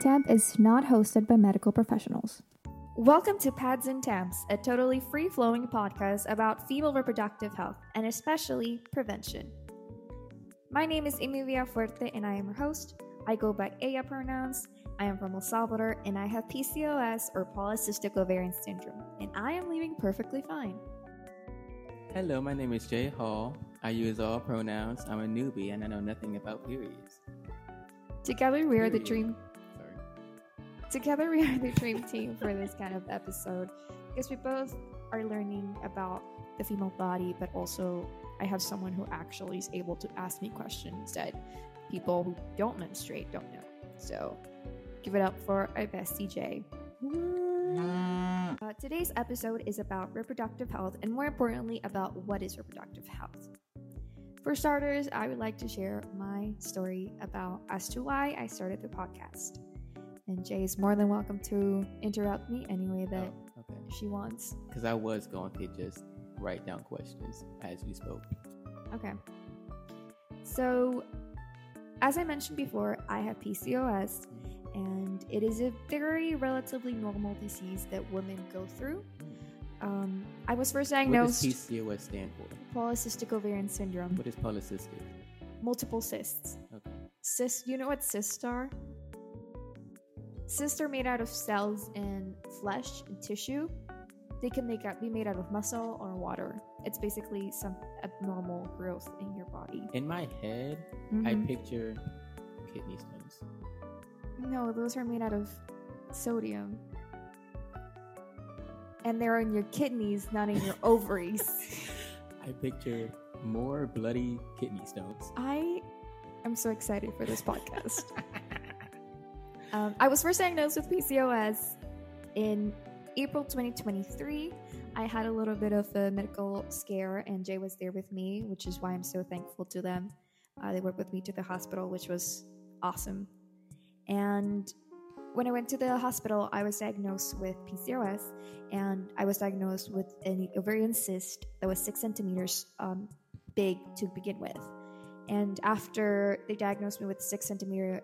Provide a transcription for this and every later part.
Pads and Temp is not hosted by medical professionals. Welcome to Pads and Temps, a totally free flowing podcast about female reproductive health and especially prevention. My name is Ami Villafuerte and I am your host. I go by Aya pronouns. I am from El Salvador and I have PCOS or polycystic ovarian syndrome, and I am living perfectly fine. Hello, my name is Jay Hall. I use all pronouns. I'm a newbie and I know nothing about periods. Together we are the dream Sorry. Together we are the dream team for this kind of episode. Because we both are learning about the female body but also i have someone who actually is able to ask me questions that people who don't menstruate don't know. So give it up for our bestie jay. Uh, today's episode is about reproductive health and more importantly about what is reproductive health. For starters i would like to share my story about as to why i started the podcast and Jay is more than welcome to interrupt me any way that Oh, okay. she wants. Because I was going to just write down questions as you spoke. Okay. So, as I mentioned before, I have PCOS, and it is a very relatively normal disease that women go through. Um, I was first diagnosed. What does PCOS stand for? polycystic ovarian syndrome, What is polycystic? multiple cysts. Okay. Cysts, you know what cysts are? Cysts are made out of cells in flesh and tissue. They can make out, be made out of muscle or water. It's basically some abnormal growth in your body. In my head, I Mhm. picture kidney stones. No, those are made out of sodium. And they're in your kidneys, not in your ovaries. I picture more bloody kidney stones. I am so excited for this podcast. Um, I was first diagnosed with PCOS in April 2023. I had a little bit of a medical scare, and Jay was there with me, which is why I'm so thankful to them. Uh, they worked with me to the hospital, which was awesome. And when I went to the hospital, I was diagnosed with PCOS, and I was diagnosed with an ovarian cyst that was six centimeters um, big to begin with. And after they diagnosed me with six centimeter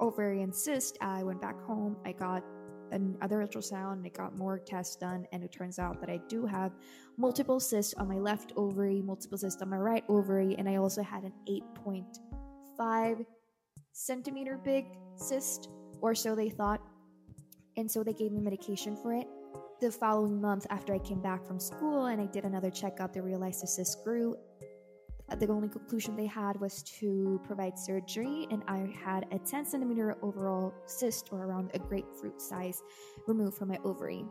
ovarian cyst, I went back home. I got another ultrasound. I got more tests done, and it turns out that I do have multiple cysts on my left ovary, multiple cysts on my right ovary, and I also had an 8.5 centimeter big cyst, or so they thought. And so they gave me medication for it. The following month, after I came back from school and I did another checkup, they realized the cyst grew the only conclusion they had was to provide surgery, and I had a 10 centimeter overall cyst, or around a grapefruit size, removed from my ovary.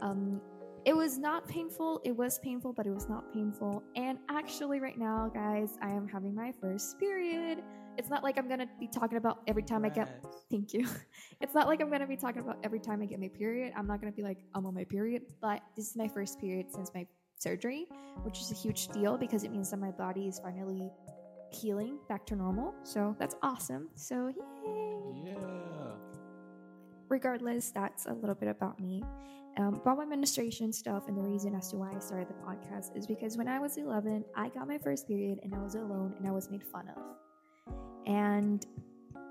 Um, it was not painful. It was painful, but it was not painful. And actually, right now, guys, I am having my first period. It's not like I'm gonna be talking about every time I get. Thank you. It's not like I'm gonna be talking about every time I get my period. I'm not gonna be like I'm on my period, but this is my first period since my surgery, which is a huge deal because it means that my body is finally healing back to normal. So that's awesome. So yay! Yeah. Regardless, that's a little bit about me. Um, about my menstruation stuff and the reason as to why I started the podcast is because when I was 11, I got my first period and I was alone and I was made fun of. And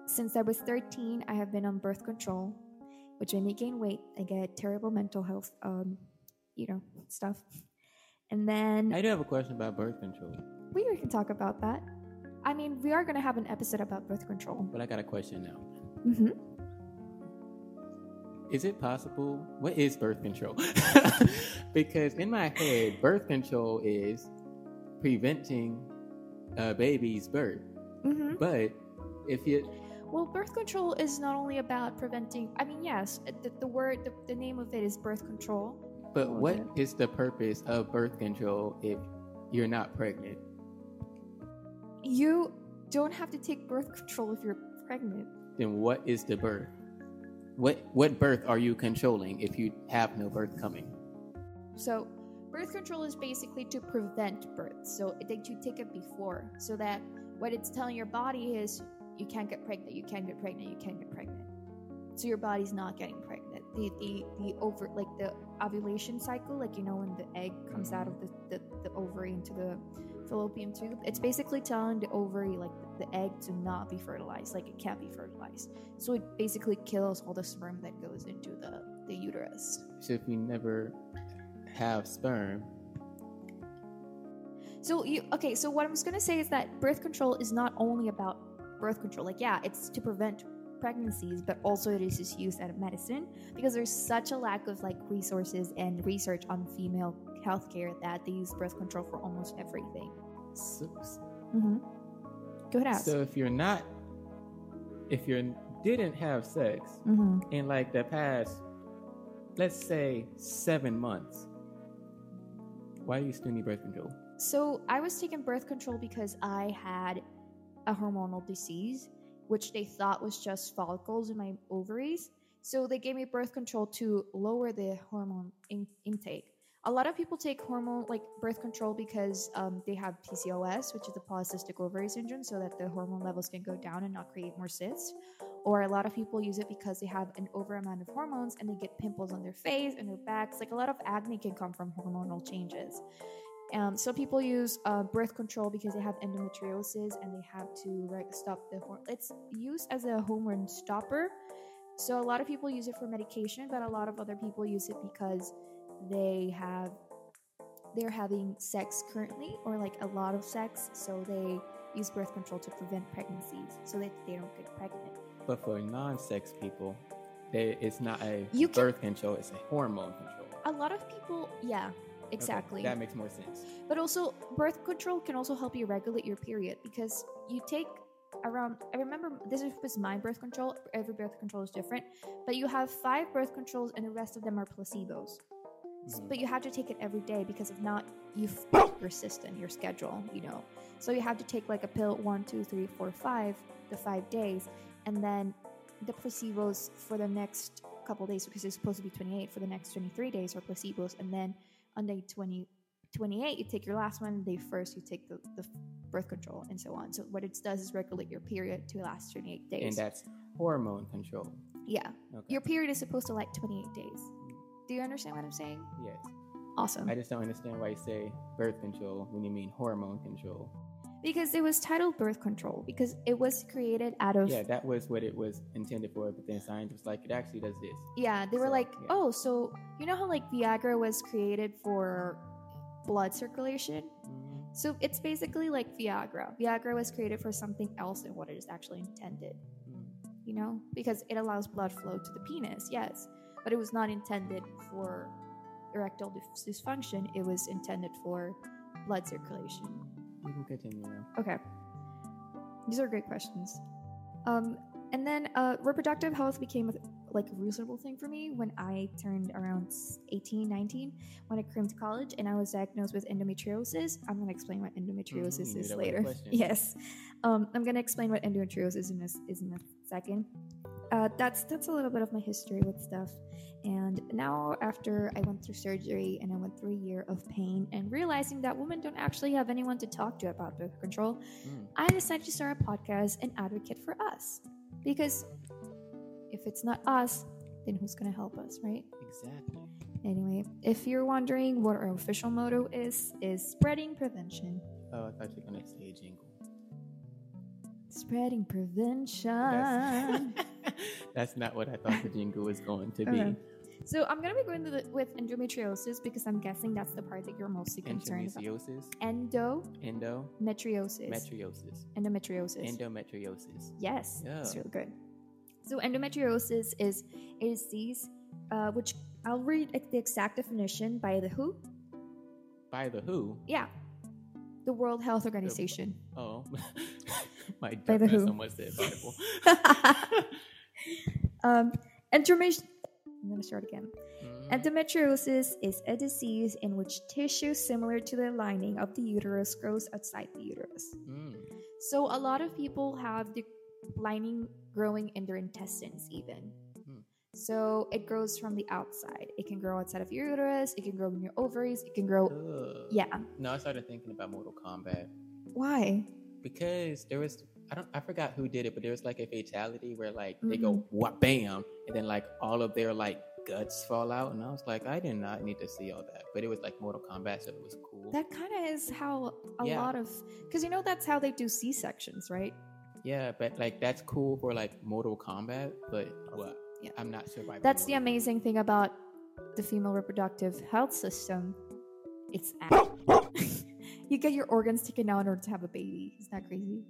since I was 13, I have been on birth control, which made me gain weight. I get terrible mental health, um, you know, stuff. And then I do have a question about birth control, we can talk about that. I mean, we are going to have an episode about birth control. but I got a question now. Mm-hmm. Is it possible? What is birth control? because in my head, birth control is preventing a baby's birth. Mm-hmm. But if you, Well, birth control is not only about preventing. I mean, yes, the, the word, the, the name of it is birth control. But what is the purpose of birth control if you're not pregnant? You don't have to take birth control if you're pregnant. Then what is the birth? What what birth are you controlling if you have no birth coming? So, birth control is basically to prevent birth. So that you take it before, so that what it's telling your body is you can't get pregnant, you can't get pregnant, you can't get pregnant. So your body's not getting pregnant. The the the over like the ovulation cycle, like you know when the egg comes out of the, the, the ovary into the fallopian tube, it's basically telling the ovary like the egg to not be fertilized, like it can't be fertilized. So it basically kills all the sperm that goes into the, the uterus. So if you never have sperm, So you okay, so what I was gonna say is that birth control is not only about birth control. Like yeah, it's to prevent pregnancies, but also it is just used as a medicine because there's such a lack of like resources and research on female healthcare that they use birth control for almost everything. so, Mm-hmm. Go ahead, ask. so if you're not, if you didn't have sex mm-hmm. in like the past, let's say seven months, why do you still need birth control? So I was taking birth control because I had a hormonal disease, which they thought was just follicles in my ovaries. So they gave me birth control to lower the hormone in- intake. A lot of people take hormone like birth control because um, they have PCOS, which is the polycystic ovary syndrome, so that the hormone levels can go down and not create more cysts. Or a lot of people use it because they have an over amount of hormones and they get pimples on their face and their backs. Like a lot of acne can come from hormonal changes. Um, some people use uh, birth control because they have endometriosis and they have to like, stop the hormone. It's used as a hormone stopper. So a lot of people use it for medication, but a lot of other people use it because they have they're having sex currently or like a lot of sex, so they use birth control to prevent pregnancies so that they don't get pregnant. But for non-sex people, they, it's not a You can- birth control; it's a hormone control. A lot of people, yeah, exactly. Okay, that makes more sense. But also, birth control can also help you regulate your period because you take around. I remember this was my birth control. Every birth control is different, but you have five birth controls, and the rest of them are placebos. Mhm. But you have to take it every day because if not, you f- your system, your schedule. You know, so you have to take like a pill one, two, three, four, five, the five days, and then the placebos for the next couple days because it's supposed to be 28 for the next 23 days are placebos and then on day 20 28 you take your last one day first you take the, the birth control and so on so what it does is regulate your period to last 28 days And that's hormone control. yeah Okay. your period is supposed to like 28 days do you understand what i'm saying yes. awesome I just don't understand why you say birth control when you mean hormone control. Because it was titled birth control because it was created out of Yeah, that was what it was intended for, but then science was like, it actually does this. Yeah, they were So, like, yeah. oh, so you know how like Viagra was created for blood circulation? Mhm. So it's basically like Viagra. Viagra was created for something else than what it is actually intended, Mm. you know? Because it allows blood flow to the penis, yes. But it was not intended for erectile dysfunction, it was intended for blood circulation. You can continue now. Okay. These are great questions. Um, and then uh, reproductive health became a, like a reasonable thing for me when I turned around 18, 19, when I came to college and I was diagnosed with endometriosis. I'm going to explain what endometriosis Mhm, is that was a later. Yes. Um, I'm going to explain what endometriosis in a, s- is in second. Uh, that's that's a little bit of my history with stuff. And now, after I went through surgery and I went through a year of pain and realizing that women don't actually have anyone to talk to about birth control, Mm. I decided to start a podcast and advocate for us. Because if it's not us, then who's going to help us, right? Exactly. Anyway, if you're wondering what our official motto is, is spreading prevention. Oh, I thought you were gonna say jingle. Spreading prevention. That's, that's not what I thought the jingle was going to be. Okay. So I'm gonna be going to the, with endometriosis because I'm guessing that's the part that you're mostly concerned about. Endometriosis, Endometriosis. endometriosis, Endometriosis. endometriosis. yes, Yeah. it's really good. So endometriosis is a disease uh, which I'll read the exact definition by the WHO. By the who? Yeah, the World Health Organization. Oh, my By the who. almost said Bible. um, endomet- I'm gonna start again. Mhm. Endometriosis is a disease in which tissue similar to the lining of the uterus grows outside the uterus. Mm. So a lot of people have the lining growing in their intestines even. Hmm. So it grows from the outside. It can grow outside of your uterus, it can grow in your ovaries, it can grow Ugh. yeah. Now I started thinking about Mortal Kombat Why? Because there was I don't I forgot who did it, but there was like a fatality where like they go mm-hmm. wha bam, and then like all of their like guts fall out, and I was like, I did not need to see all that, but it was like Mortal Kombat, so it was cool. That kind of is how a Yeah. lot of because you know that's how they do C sections, right? yeah, but like that's cool for like Mortal Kombat, but what? Yeah. I'm not sure why. That's the Mortal- amazing thing about the female reproductive health system. It's you get your organs taken out in order to have a baby. Isn't that crazy?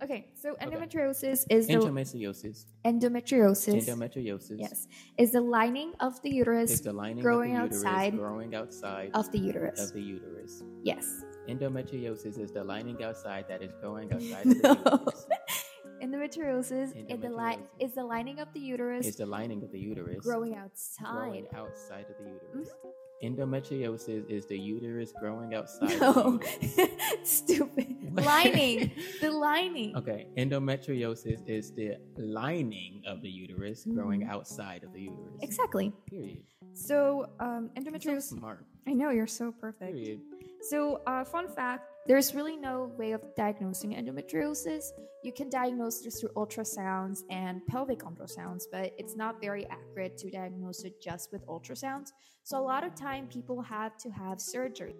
Okay, so endometriosis is the endometriosis. endometriosis. Endometriosis. Yes, is the lining of the uterus It's the lining growing of the uterus outside growing outside of the uterus. of the uterus. yes. Endometriosis is the lining outside that is growing outside of the uterus. Endometriosis, is the li- is the lining of the uterus Is the lining of the uterus growing outside. growing outside of the uterus. Mm-hmm. Endometriosis is the uterus growing outside. No, Of the uterus. stupid. Lining, the lining. Okay, endometriosis is the lining of the uterus growing Mhm. outside of the uterus. Exactly. Period. So, um, You're so endometriosis. smart. I know you're so perfect. Period. So, uh, fun fact: there's really no way of diagnosing endometriosis. You can diagnose this through ultrasounds and pelvic ultrasounds, but it's not very accurate to diagnose it just with ultrasounds. So, a lot of time people have to have surgery,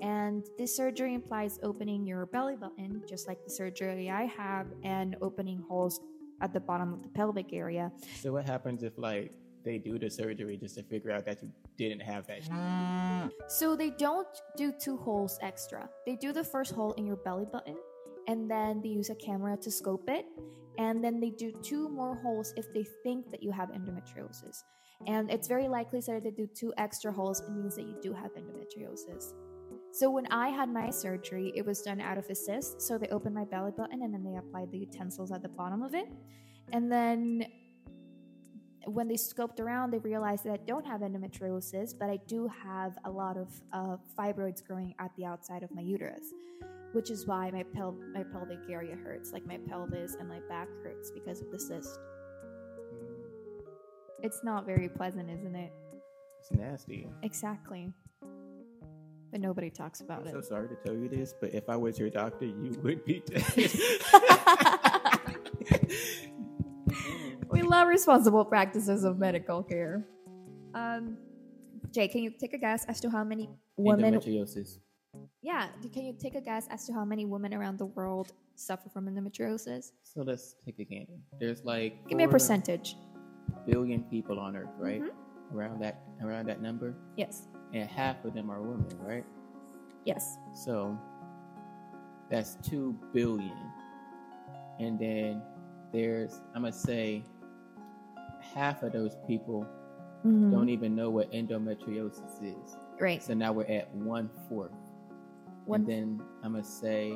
and this surgery implies opening your belly button, just like the surgery I have, and opening holes at the bottom of the pelvic area. So what happens if like they do the surgery just to figure out that you didn't have that? shit? Mm. So they don't do two holes extra. They do the first hole in your belly button, and then they use a camera to scope it, and then they do two more holes if they think that you have endometriosis. And it's very likely that they do two extra holes, it means that you do have endometriosis. So when I had my surgery, it was done out of a cyst. So they opened my belly button and then they applied the utensils at the bottom of it. And then when they scoped around, they realized that I don't have endometriosis, but I do have a lot of uh, fibroids growing at the outside of my uterus, which is why my pel- my pelvic area hurts, like my pelvis and my back hurts because of the cyst. It's not very pleasant, isn't it? It's nasty. Exactly. But nobody talks about it. I'm it. so sorry to tell you this, but if I was your doctor, you would be dead. we responsible practices of medical care. Um, Jay, can you take a guess as to how many women? Endometriosis. Yeah, can you take a guess as to how many women around the world suffer from endometriosis? So let's take a gander. There's like Give me a percentage. billion people on Earth, right? Mhm. Around that around that number, Yes. and half of them are women, right? Yes. So that's two billion, and then there's I'm gonna say half of those people Mhm. don't even know what endometriosis is. Right. So now we're at one fourth. One. And then I'm gonna say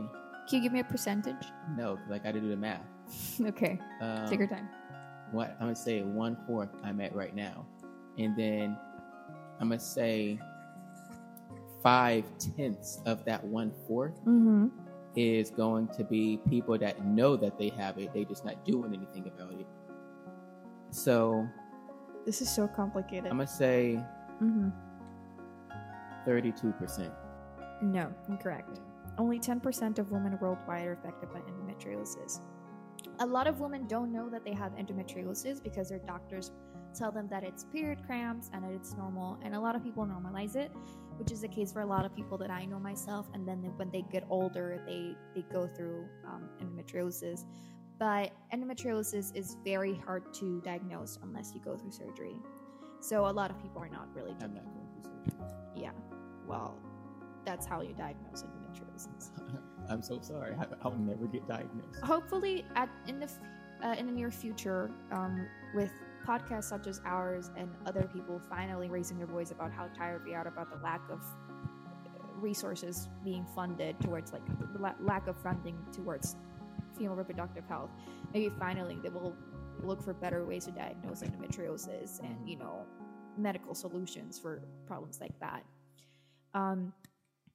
Can you give me a percentage? no, because I got to do the math. okay. Um, Take your time. what I'm gonna say one fourth I'm at right now, and then I'm gonna say five tenths of that one fourth Mm-hmm. is going to be people that know that they have it, they just not doing anything about it. So This is so complicated. I'm gonna say mm-hmm. 32 percent. No, incorrect. Only 10% of women worldwide are affected by endometriosis. A lot of women don't know that they have endometriosis because their doctors tell them that it's period cramps and that it's normal, and a lot of people normalize it, which is the case for a lot of people that I know myself. And then when they get older, they they go through um, endometriosis. But endometriosis is very hard to diagnose unless you go through surgery. So a lot of people are not really. I'm not going. Yeah. Well, that's how you diagnose endometriosis. I'm so sorry. I, I'll never get diagnosed. hopefully at in the uh, in the near future um, with podcasts such as ours and other people finally raising their voice about how tired we are about the lack of uh, resources being funded towards like the la- lack of funding towards female reproductive health maybe finally they will look for better ways to diagnose endometriosis and you know medical solutions for problems like that um,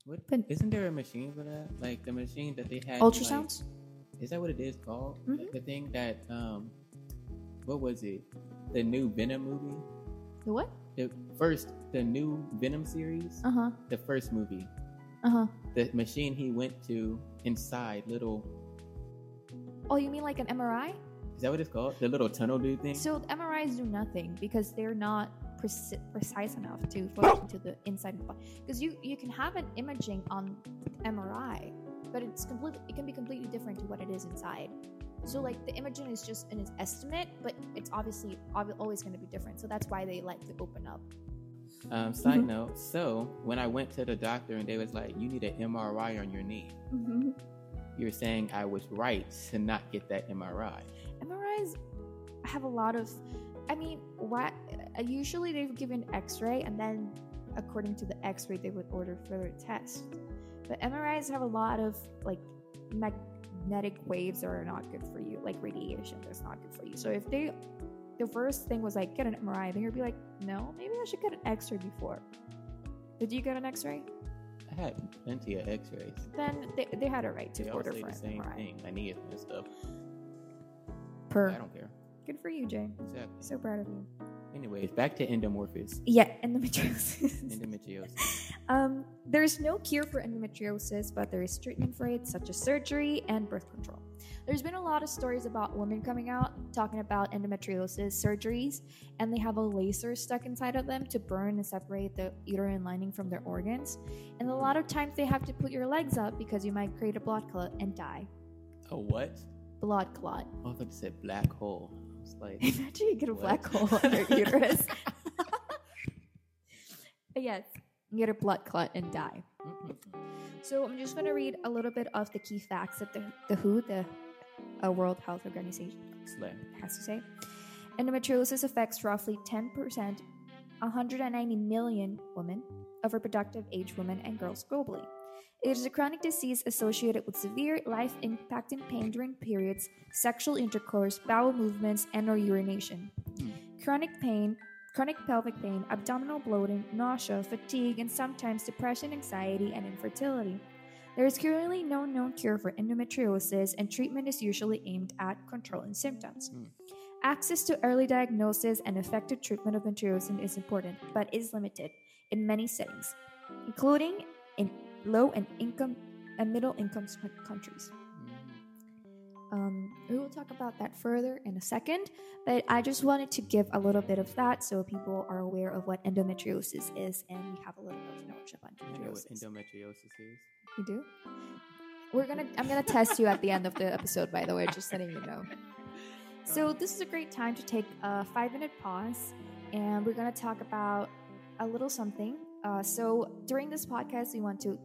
What, isn't there a machine for that? Like the machine that they had. ultrasounds Like, is that what it is called? Mhm. The thing that um, what was it? The new Venom movie. the what The first, the new Venom series. uh-huh The first movie. uh-huh The machine he went to inside little. Oh you mean like an mri Is that what it's called? The little tunnel dude thing. So MRIs do nothing because they're not preci- precise enough to focus into the inside of the body. Because you you can have an imaging on MRI, but it's completely it can be completely different to what it is inside. So like the imaging is just an estimate, but it's obviously ob- always going to be different. So that's why they like to open up. Um, side note, so when I went to the doctor and they was like, you need an MRI on your knee, you're saying I was right to not get that MRI. MRIs have a lot of. I mean, what uh, usually they've given X-ray, and then according to the X-ray, they would order further tests. But MRIs have a lot of like magnetic waves that are not good for you, like radiation that's not good for you. So if they, the first thing was like get an MRI, then you'd be like, no, maybe I should get an X-ray before. Did you get an X-ray? I had plenty of X-rays. Then they, they had a right to They order say for the same MRI. thing. My knee is messed up. Per. I don't care. Good for you, Jay. Exactly. So proud of you. Anyways, back to endomorphosis. Yeah, endometriosis. Endometriosis. um, there's no cure for endometriosis, but there is treatment for it, such as surgery and birth control. There's been a lot of stories about women coming out talking about endometriosis surgeries, and they have a laser stuck inside of them to burn and separate the uterine lining from their organs. And a lot of times they have to put your legs up because you might create a blood clot and die. A what? Blood clot. I thought it said black hole. I was like, Imagine you get a What? black hole in your uterus. but yes, you get a blood clot and die. mm-mm. So I'm just going to read a little bit of the key facts of the, the WHO, the uh, World Health Organization, has to say. Endometriosis affects roughly 10%, 190 million women of reproductive age women and girls globally. It is a chronic disease associated with severe life impacting pain during periods, sexual intercourse, bowel movements, and or urination. Hmm. Chronic pain, chronic pelvic pain, abdominal bloating, nausea, fatigue, and sometimes depression, anxiety, and infertility. There is currently no known cure for endometriosis, and treatment is usually aimed at controlling symptoms. Hmm. Access to early diagnosis and effective treatment of endometriosis is important, but is limited in many settings, including in low and income and middle income countries. Um, we will talk about that further in a second, but I just wanted to give a little bit of that so people are aware of what endometriosis is and we have a little bit of knowledge about You know what endometriosis. endometriosis is? You do? We're gonna. I'm gonna test you at the end of the episode. By the way, just letting you know. So this is a great time to take a five minute pause, and we're gonna talk about a little something. Uh, so during this podcast, we want to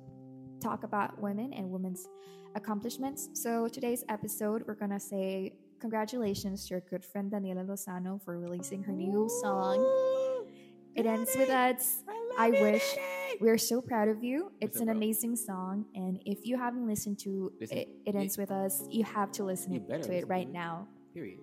talk about women and women's accomplishments. So today's episode, we're gonna say congratulations to your good friend Daniela Lozano for releasing her new song. It ends with us. I wish. We're so proud of you. It's up, an bro? amazing song, and if you haven't listened to Listen. it, it ends with us. You have to listen to better it listen to right it. now. Period.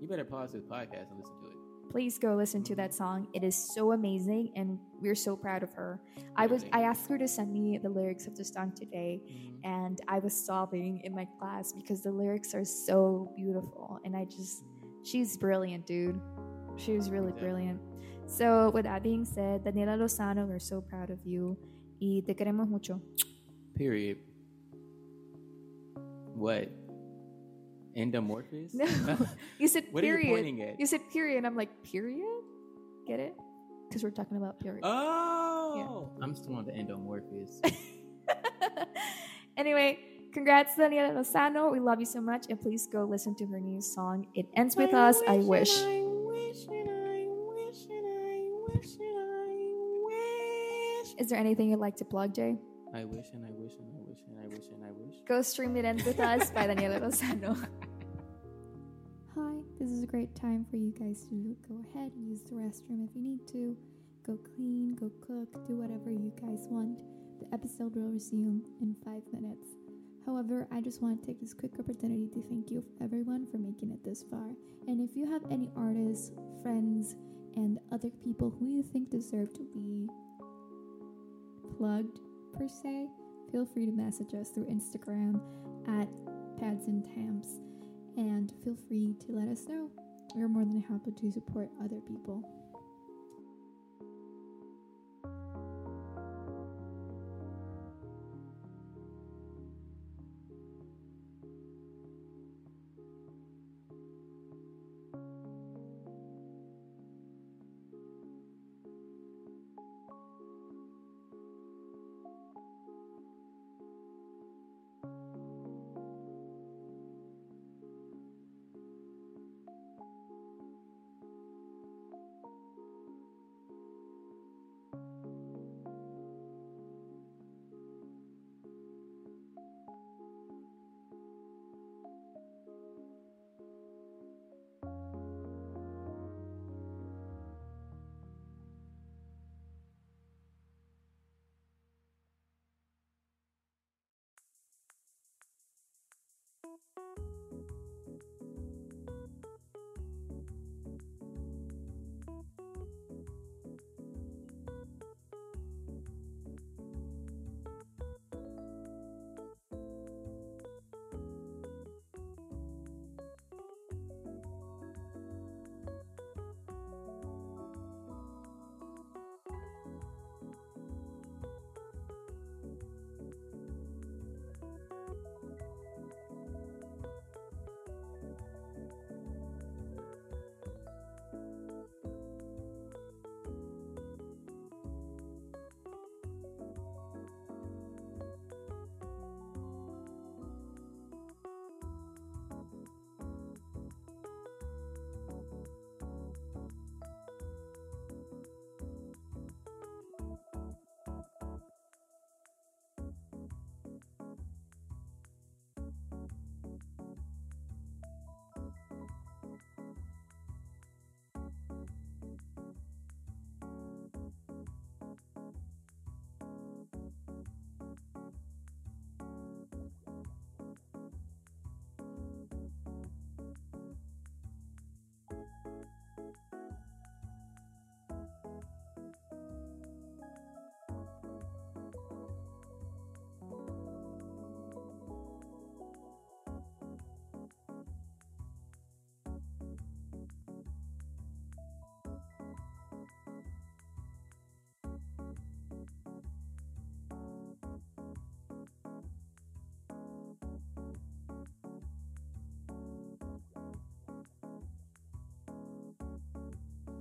You better pause this podcast and listen to it. Please go listen to that song. It is so amazing, and we're so proud of her. I was I asked her to send me the lyrics of the song today, Mhm. and I was sobbing in my class because the lyrics are so beautiful, and I just she's brilliant, dude. She was really Exactly. brilliant. So with that being said, Daniela Lozano, we're so proud of you. Y te queremos mucho. Period. What? Endomorphous? No, you said what are you period. pointing at? You said period. I'm like period. Get it? Because we're talking about period. Oh, I'm still on the endomorphous. anyway, congrats, Daniela Lozano. We love you so much, and please go listen to her new song. It ends with us. I wish. I wish and I wish and I wish and I wish. Is there anything you'd like to plug, Jay? I wish and I wish and I wish and I wish and I wish. Go stream It Ends With Us by Daniela Lozano. Hi, this is a great time for you guys to go ahead and use the restroom if you need to. Go clean, go cook, do whatever you guys want. The episode will resume in five minutes. However, I just want to take this quick opportunity to thank you everyone for making it this far. And if you have any artists, friends, and other people who you think deserve to be plugged per se, feel free to message us through Instagram at Pads and Tamps and feel free to let us know. We're more than happy to support other people.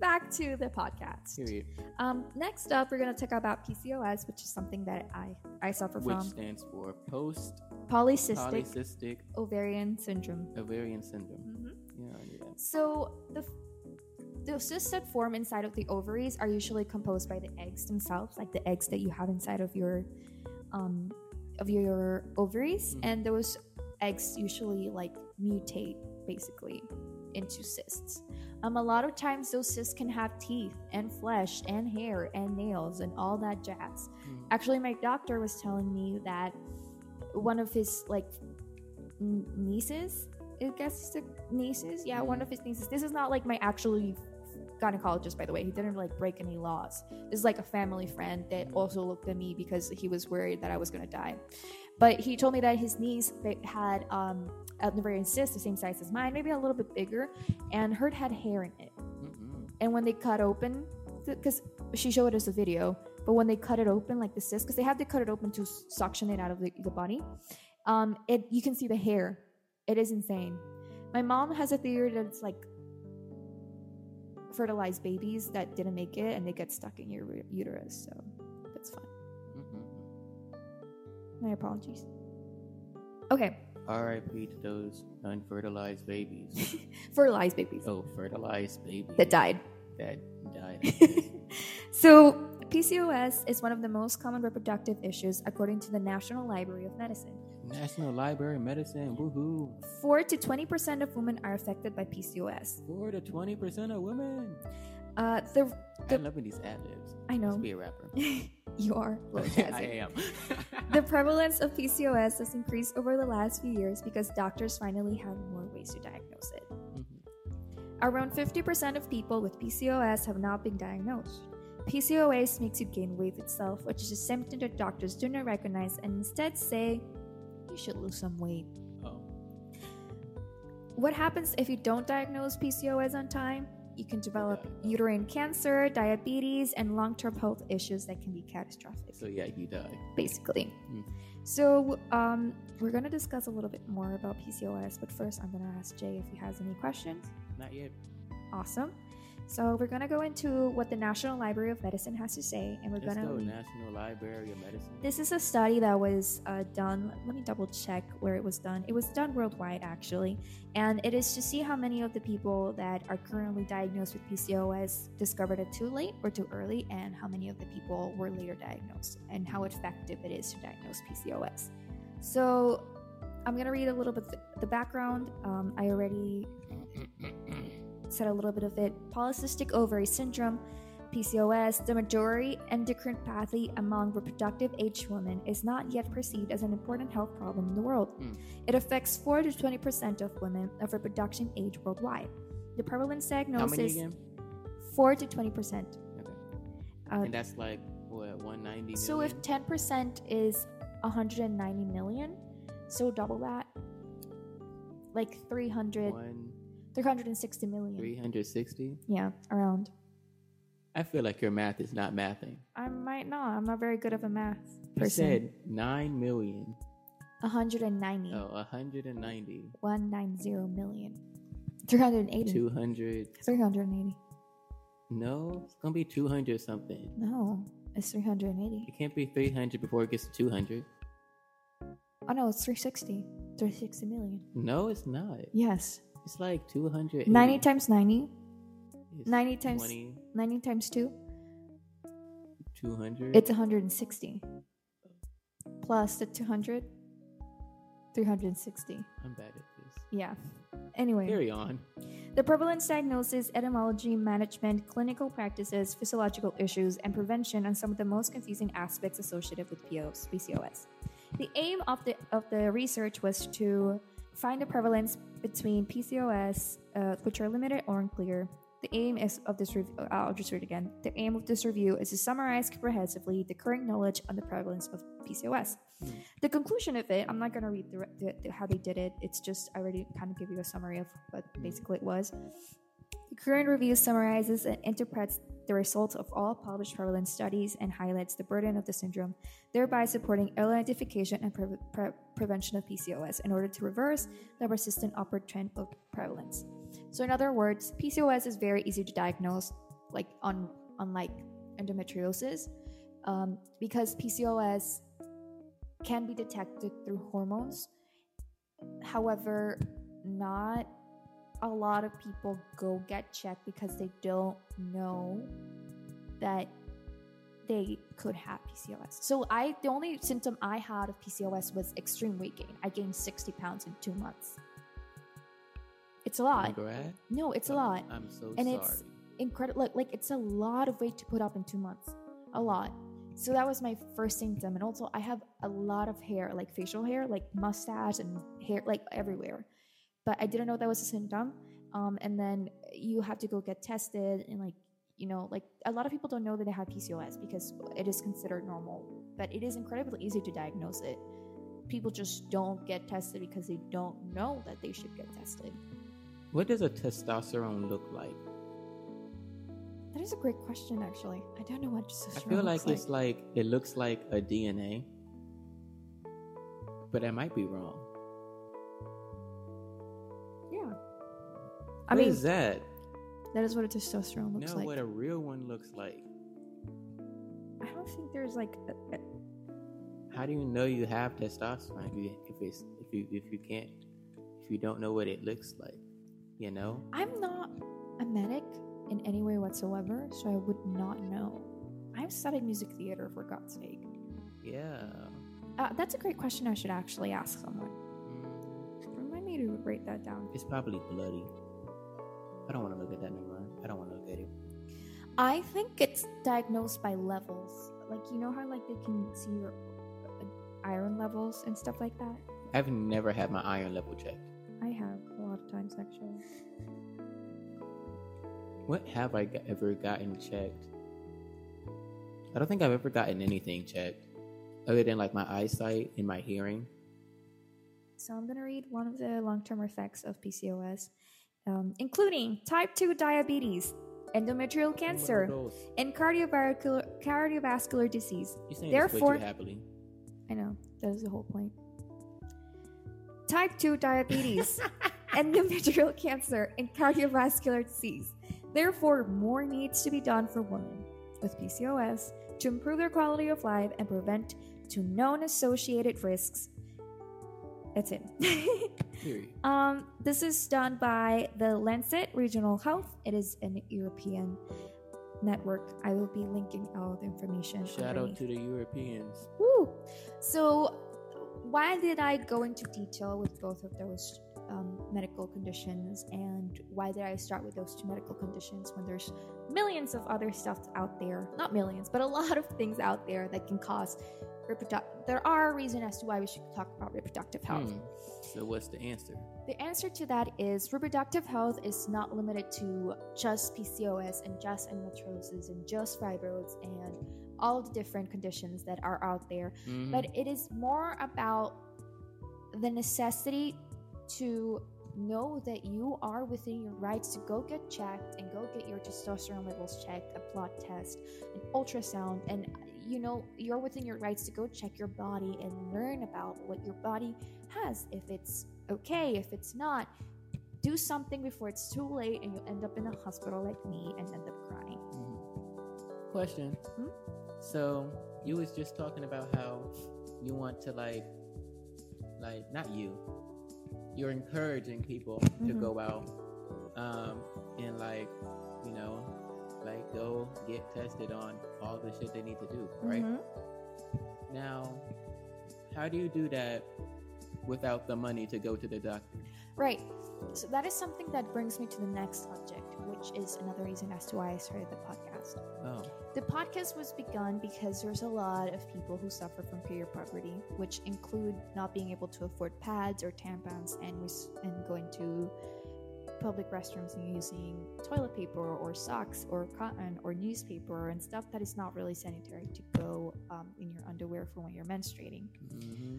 Back to the podcast. Period. Um, next up, we're gonna talk about PCOS, which is something that I I suffer Which from Which stands for post polycystic polycystic ovarian syndrome. ovarian syndrome. Mhm. Yeah, I knew that. So the the cysts that form inside of the ovaries are usually composed by the eggs themselves, like the eggs that you have inside of your um, of your ovaries, Mhm. and those eggs usually like mutate basically into cysts. Um, a lot of times those cysts can have teeth and flesh and hair and nails and all that jazz. Mhm. Actually, my doctor was telling me that one of his like nieces, I guess a nieces, yeah, one of his nieces. This is not like my actually gynecologist, by the way. He didn't like break any laws. This is like a family friend that also looked at me because he was worried that I was gonna die. But he told me that his niece had um, an ovarian cyst the same size as mine, maybe a little bit bigger, and her had hair in it. Mm-mm. And when they cut open, because she showed us a video, but when they cut it open, like the cyst, because they have to cut it open to suction it out of the, the body, um, it you can see the hair. It is insane. My mom has a theory that it's like fertilized babies that didn't make it and they get stuck in your uterus. So that's fine. My apologies. Okay, R.I.P. to those unfertilized babies. fertilized babies oh, fertilized babies that died. that died. so, PCOS is one of the most common reproductive issues according to the National Library of Medicine. National Library of Medicine. Woohoo! 4 to 20% of women are affected by PCOS. Four to twenty percent of women. Uh, the, I the love these ad libs. I know be a rapper. you are. I am. The prevalence of PCOS has increased over the last few years because doctors finally have more ways to diagnose it. Mhm. Around 50% of people with PCOS have not been diagnosed. PCOS makes you gain weight itself, which is a symptom that doctors do not recognize and instead say, you should lose some weight. Oh. What happens if you don't diagnose PCOS on time? You can develop Yeah. uterine cancer, diabetes, and long term health issues that can be catastrophic, So yeah, you die. basically. Mm. So, um, we're going to discuss a little bit more about PCOS, but first, I'm going to ask Jay if he has any questions. Not yet. Awesome. So, we're going to go into what the National Library of Medicine has to say, and we're Let's going go. to. National Library of Medicine. This is a study that was uh, done. Let me double check where it was done. It was done worldwide, actually. And it is to see how many of the people that are currently diagnosed with PCOS discovered it too late or too early, and how many of the people were later diagnosed, and how effective it is to diagnose PCOS. So, I'm going to read a little bit the, the background. Um, I already said a little bit of it. Polycystic ovary syndrome PCOS, the majority endocrine endocrinopathy among reproductive age women, is not yet perceived as an important health problem in the world. Hmm. It affects 4 to 20% of women of reproduction age worldwide. The prevalence diagnosis again? 4 to 20%. Okay. Uh, and that's like what 190 so if 10% is 190 million, so double that. Like 300, one 360 million. 360. Yeah, around. I feel like your math is not mathing. I might not. I'm not very good of a math You person. said 9 million. 190. Oh, 190. 190 million. 380. 200. 380. No, it's gonna be 200 something. No, it's 380. It can't be 300 before it gets to 200. Oh no, it's 360. 360 million. No, it's not. Yes. It's like 200. 90 times 90. 90 times 20, 90 times 2. 200. It's 160. Plus the 200. 360. I'm bad at this. Yeah. Anyway. Carry on. The prevalence diagnosis, etymology, management, clinical practices, physiological issues, and prevention are some of the most confusing aspects associated with POS, PCOS. The aim of the of the research was to find the prevalence between PCOS, uh, which are limited or unclear. The aim is of this review. I'll just read again. The aim of this review is to summarize comprehensively the current knowledge on the prevalence of PCOS. The conclusion of it, I'm not going to read the, the, the, how they did it. It's just I already kind of give you a summary of what basically it was. The current review summarizes and interprets the results of all published prevalence studies and highlights the burden of the syndrome, thereby supporting early identification and pre- pre- prevention of PCOS in order to reverse the persistent upward trend of prevalence. So, in other words, PCOS is very easy to diagnose. like on unlike endometriosis, um, because PCOS can be detected through hormones. However, not a lot of people go get checked because they don't know that they could have PCOS. So I the only symptom I had of PCOS was extreme weight gain. I gained 60 pounds in 2 months. It's a lot. Grad? No, it's a lot. I'm so And sorry. it's- Incredible like, like it's a lot of weight to put up in 2 months. A lot. So that was my first symptom and also I have a lot of hair, like facial hair, like mustache and hair like everywhere. But I didn't know that was a symptom. Um, and then you have to go get tested and like you know like a lot of people don't know that they have pcos because it is considered normal but it is incredibly easy to diagnose it people just don't get tested because they don't know that they should get tested What does a testosterone look like? that is a great question actually i don't know what testosterone. I feel like looks it's like it looks like a DNA, but I might be wrong. I What mean is that? that is what a testosterone looks like. know like what a real one looks like. i don't think there's like a, a, How do you know you have testosterone if you if it's if you if you can't if you don't know what it looks like? You know? i'm not a medic in any way whatsoever so i would not know i've studied music theater for god's sake Yeah. Uh, that's a great question. I should actually ask someone. Mm, Remind me to write that down. It's probably bloody. I don't want to look at that no more. I don't want to look at it. I think it's diagnosed by levels. Like you know how like they can see your uh, iron levels and stuff like that. I've never had my iron level checked. I have a lot of times actually. What have I ever gotten checked? I don't think I've ever gotten anything checked, other than like my eyesight and my hearing. So I'm gonna read one of the long-term effects of PCOS, um, including type two diabetes, endometrial cancer, and cardiovascular cardiovascular disease. Therefore- this way too happily? I know, that is the whole point. Type 2 diabetes, endometrial cancer, and cardiovascular disease. Therefore, more needs to be done for women with PCOS to improve their quality of life and prevent to known associated risks. That's it. Um, this is done by the Lancet Regional Health. It is an European network. I will be linking all the information. Shout underneath. out to the Europeans. Woo! So, why did I go into detail with both of those um, medical conditions, and why did I start with those two medical conditions when there's millions of other stuff out there? Not millions, but a lot of things out there that can cause reproductive. There are a reason as to why we should talk about reproductive health. Hmm. So what's the answer? The answer to that is reproductive health is not limited to just PCOS and just endometriosis and just fibroids and all the different conditions that are out there Mhm. but it is more about the necessity to know that you are within your rights to go get checked and go get your testosterone levels checked, a blood test, an ultrasound, and you know you're within your rights to go check your body and learn about what your body has. If it's okay, if it's not, do something before it's too late and you end up in a hospital like me and end up crying. Mhm. Question. Hmm? So you was just talking about how you want to like, like not you. You're encouraging people to Mhm. go out, um, and like, you know, like go get tested on all the shit they need to do, right? Mhm. Now, how do you do that without the money to go to the doctor? Right. So that is something that brings me to the next subject, which is another reason as to why I started the podcast. Oh, The podcast was begun because there's a lot of people who suffer from period poverty, which include not being able to afford pads or tampons and res- and going to public restrooms and using toilet paper or socks or cotton or newspaper and stuff that is not really sanitary to go um, in your underwear for when you're menstruating hmm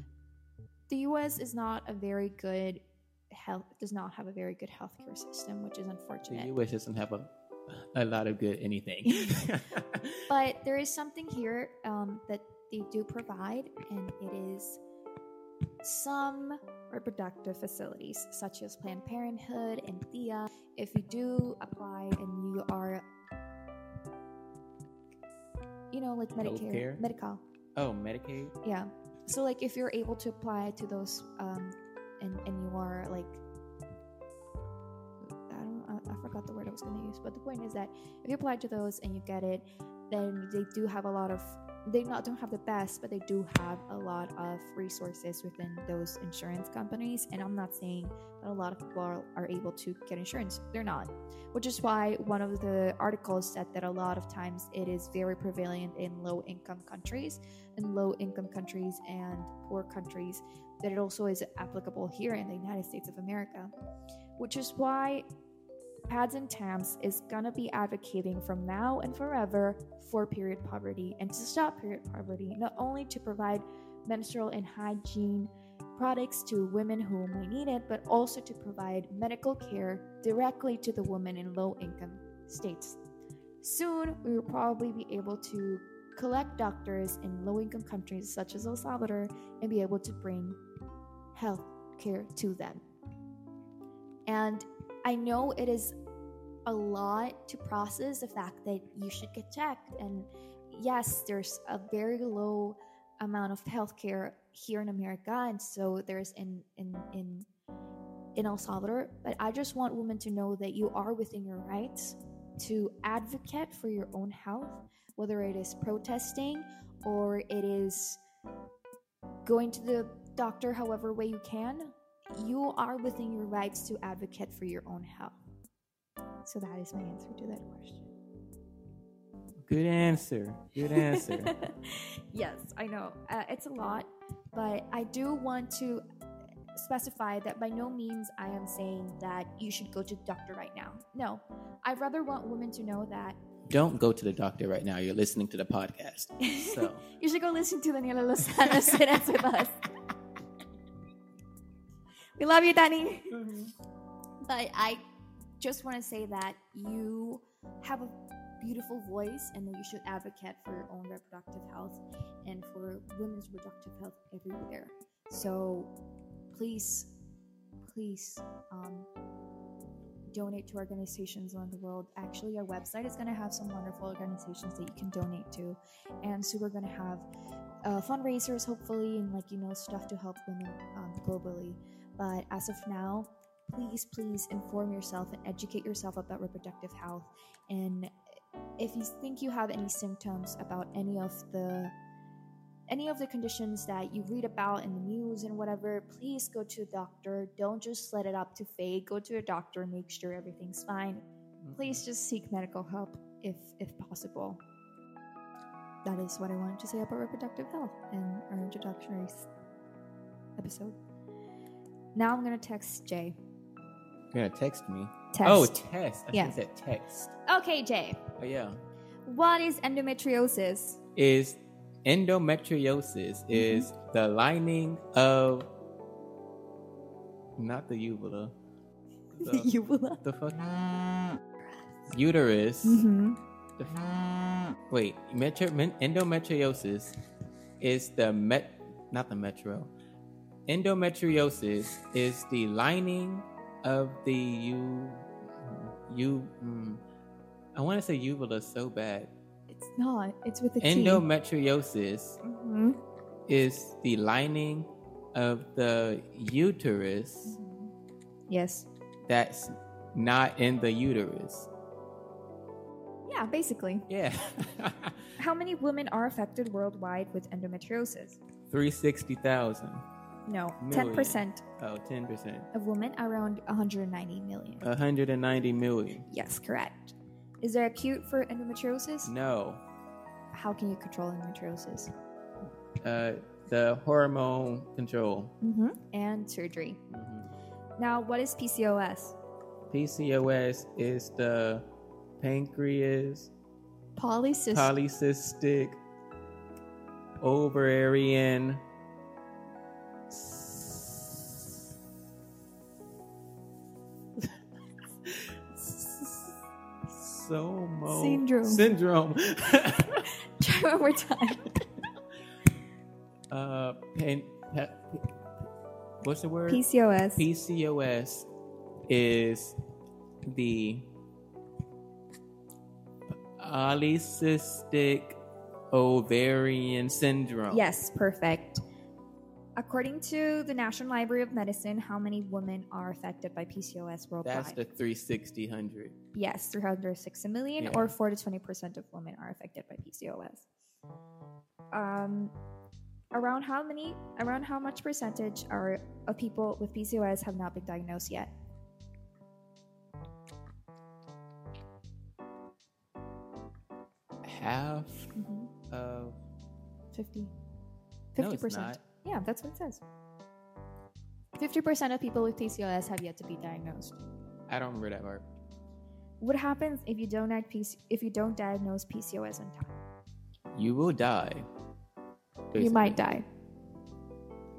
the US is not a very good health does not have a very good healthcare system, which is unfortunate. the. U.S. doesn't have a a lot of good anything. But there is something here um, that they do provide, and it is some reproductive facilities such as Planned Parenthood and THEA. If you do apply and you are you know, like Medicare, Healthcare? Medical. Oh, Medicaid. Yeah. So like if you're able to apply to those um and and you are like I don't I, I forgot the word I was going to use, but the point is that if you apply to those and you get it, then they do have a lot of they not don't have the best, but they do have a lot of resources within those insurance companies. And I'm not saying that a lot of people are, are able to get insurance. They're not. Which is why one of the articles said that a lot of times it is very prevalent in low income countries in low income countries and poor countries that it also is applicable here in the United States of America. Which is why Pads and Tams is gonna be advocating from now and forever for period poverty and to stop period poverty, not only to provide menstrual and hygiene products to women who might need it, but also to provide medical care directly to the women in low income states. Soon, we will probably be able to collect doctors in low income countries such as El Salvador and be able to bring health care to them. And I know it is a lot to process the fact that you should get checked. And yes, there's a very low amount of healthcare here in America, and so there's in in in in El Salvador. But I just want women to know that you are within your rights to advocate for your own health, whether it is protesting or it is going to the doctor however way you can. You are within your rights to advocate for your own health. So that is my answer to that question. Good answer. Good answer. yes, I know. Uh, it's a lot, but I do want to specify that by no means I am saying that you should go to the doctor right now. No, I'd rather want women to know that Don't go to the doctor right now. You're listening to the podcast. So you should go listen to Daniela Lozano sit with us. We love you, Danny. But I just want to say that you have a beautiful voice and that you should advocate for your own reproductive health and for women's reproductive health everywhere. So please, please um, donate to organizations around the world. Actually, our website is going to have some wonderful organizations that you can donate to. And so we're going to have uh, fundraisers, hopefully, and like, you know, stuff to help women um, globally. But as of now, please, please inform yourself and educate yourself about reproductive health. And if you think you have any symptoms about any of the any of the conditions that you read about in the news and whatever, please go to a doctor. Don't just let it up to fate. Go to a doctor and make sure everything's fine. Mm-hmm. Please just seek medical help if if possible. That is what I wanted to say about reproductive health in our introductory episode. Now I'm gonna text Jay. you're gonna text me. Text. Oh, test. I Yeah. said text. Okay, Jay. Oh yeah. What is endometriosis? Is endometriosis is the lining of not the uvula. The, Uvula. the fuck uterus. Mm-hmm. The f- wait, metro, endometriosis is the met, not the metro. Endometriosis is the lining of the u, u. mm, I want to say uvula so bad. It's not. It's with the Endometriosis Mm-hmm. is the lining of the uterus Yes. that's not in the uterus. Yeah, basically. Yeah. How many women are affected worldwide with endometriosis? 360,000. No, Million. 10% Oh, 10%. of women, around 190 million. 190 million. yes, correct. Is there a cure for endometriosis? No. How can you control endometriosis? Uh, the hormone control. Mm-hmm. And surgery. Now, what is PCOS? PCOS is the pancreas Polycystic. polycystic ovarian Somo Syndrome. syndrome. Try one more time. uh, pa- what's the word? PCOS. PCOS is the polycystic ovarian syndrome. Yes, perfect. According to the National Library of Medicine, how many women are affected by PCOS worldwide? That's the 360 hundred. yes, 360 million, Yeah. or 4 to 20% of women are affected by PCOS. Um, around how many, around how much percentage are of people with PCOS have not been diagnosed yet? Half Mm-hmm. of 50. No, 50%. it's not. Yeah, that's what it says. 50% of people with PCOS have yet to be diagnosed. I don't remember that part. What happens if you don't act PC- if you don't diagnose PCOS in time? You will die. You might die.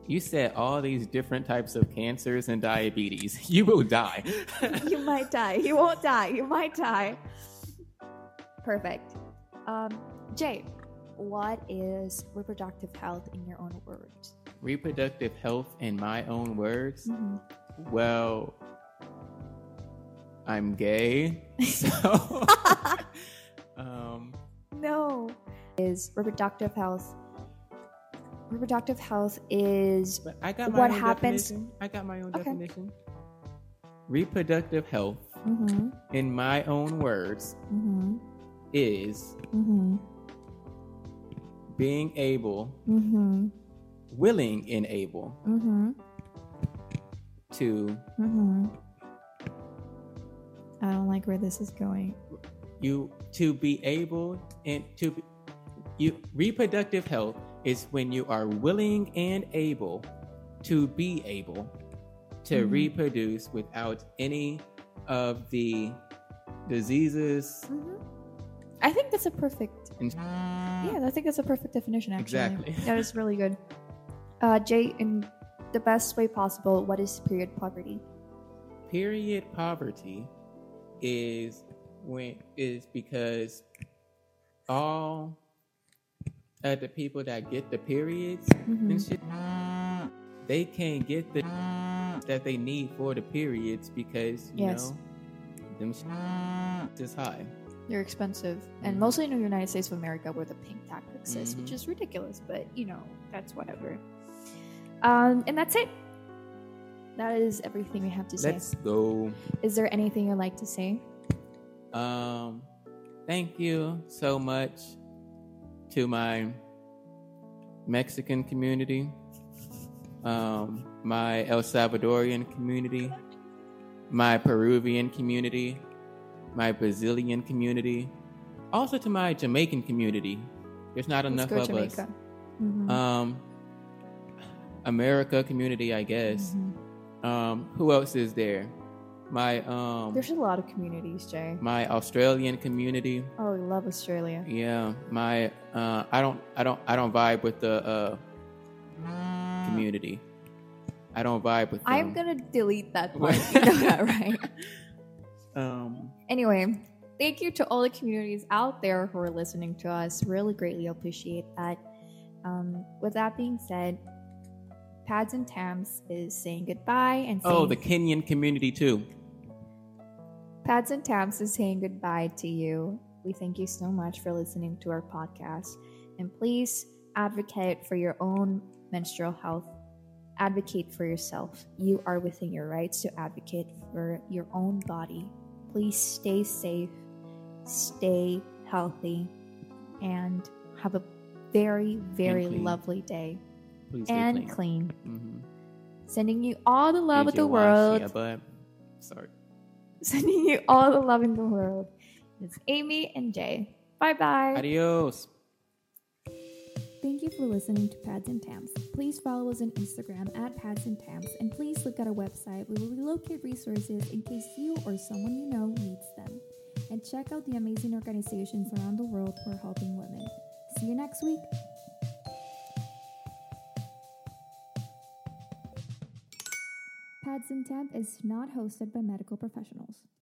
You said all these different types of cancers and diabetes. You will die. you might die. You won't die. You might die. Perfect. Um, Jay, what is reproductive health in your own words? Reproductive health, in my own words. Mm-hmm. Well, I'm gay, so um, No. Is reproductive health. Reproductive health is but I got my What own happens- definition. I got my own Okay. definition. Reproductive health, mm-hmm, in my own words, mm-hmm, is mm-hmm, being able, mm-hmm, willing, and able mm-hmm, to mm-hmm. I don't like where this is going. you to be able and to be, you reproductive health is when you are willing and able to be able to Mhm. reproduce without any of the diseases Mm-hmm. I think that's a perfect. And Yeah, I think that's a perfect definition. Actually, Exactly. that is really good. Uh, Jay, in the best way possible, what is period poverty? period poverty is when is because all of the people that get the periods Mm-hmm. and shit they can't get the that they need for the periods because you Yes. know them sh- is high They're expensive, and Mhm. mostly in the United States of America, where the pink tax exists, which Mhm. is ridiculous. But you know, that's whatever. Um, and that's it. That is everything we have to say. let's go Is there anything you'd like to say? um thank you so much to my mexican community um my el salvadorian community my peruvian community my brazilian community also to my jamaican community there's not Let's enough of Jamaica. us Mhm. um america community i guess Mhm. um who else is there my um There's a lot of communities, Jay. my australian community Oh, we love Australia. yeah my uh i don't i don't i don't vibe with the uh community i don't vibe with them. I'm gonna delete that part. you know that, right? um Anyway, thank you to all the communities out there who are listening to us. Really greatly appreciate that. Um, with that being said, Pads and Tams is saying goodbye and saying oh the kenyan community too Pads and Tams is saying goodbye to you. We thank you so much for listening to our podcast. And please advocate for your own menstrual health. Advocate for yourself. You are within your rights to advocate for your own body. Please stay safe, stay healthy, and have a very, very lovely day. please and clean, clean. Mhm. Sending you all the love of the world. yeah, but sorry Sending you all the love in the world. It's Ami and Jay. Bye bye. adios Thank you for listening to Pads and Tams. Please follow us on Instagram at Pads and Tams, and please look at our website we locate resources in case you or someone you know needs them. And check out the amazing organizations around the world who are helping women. See you next week. Pads and Temp is not hosted by medical professionals.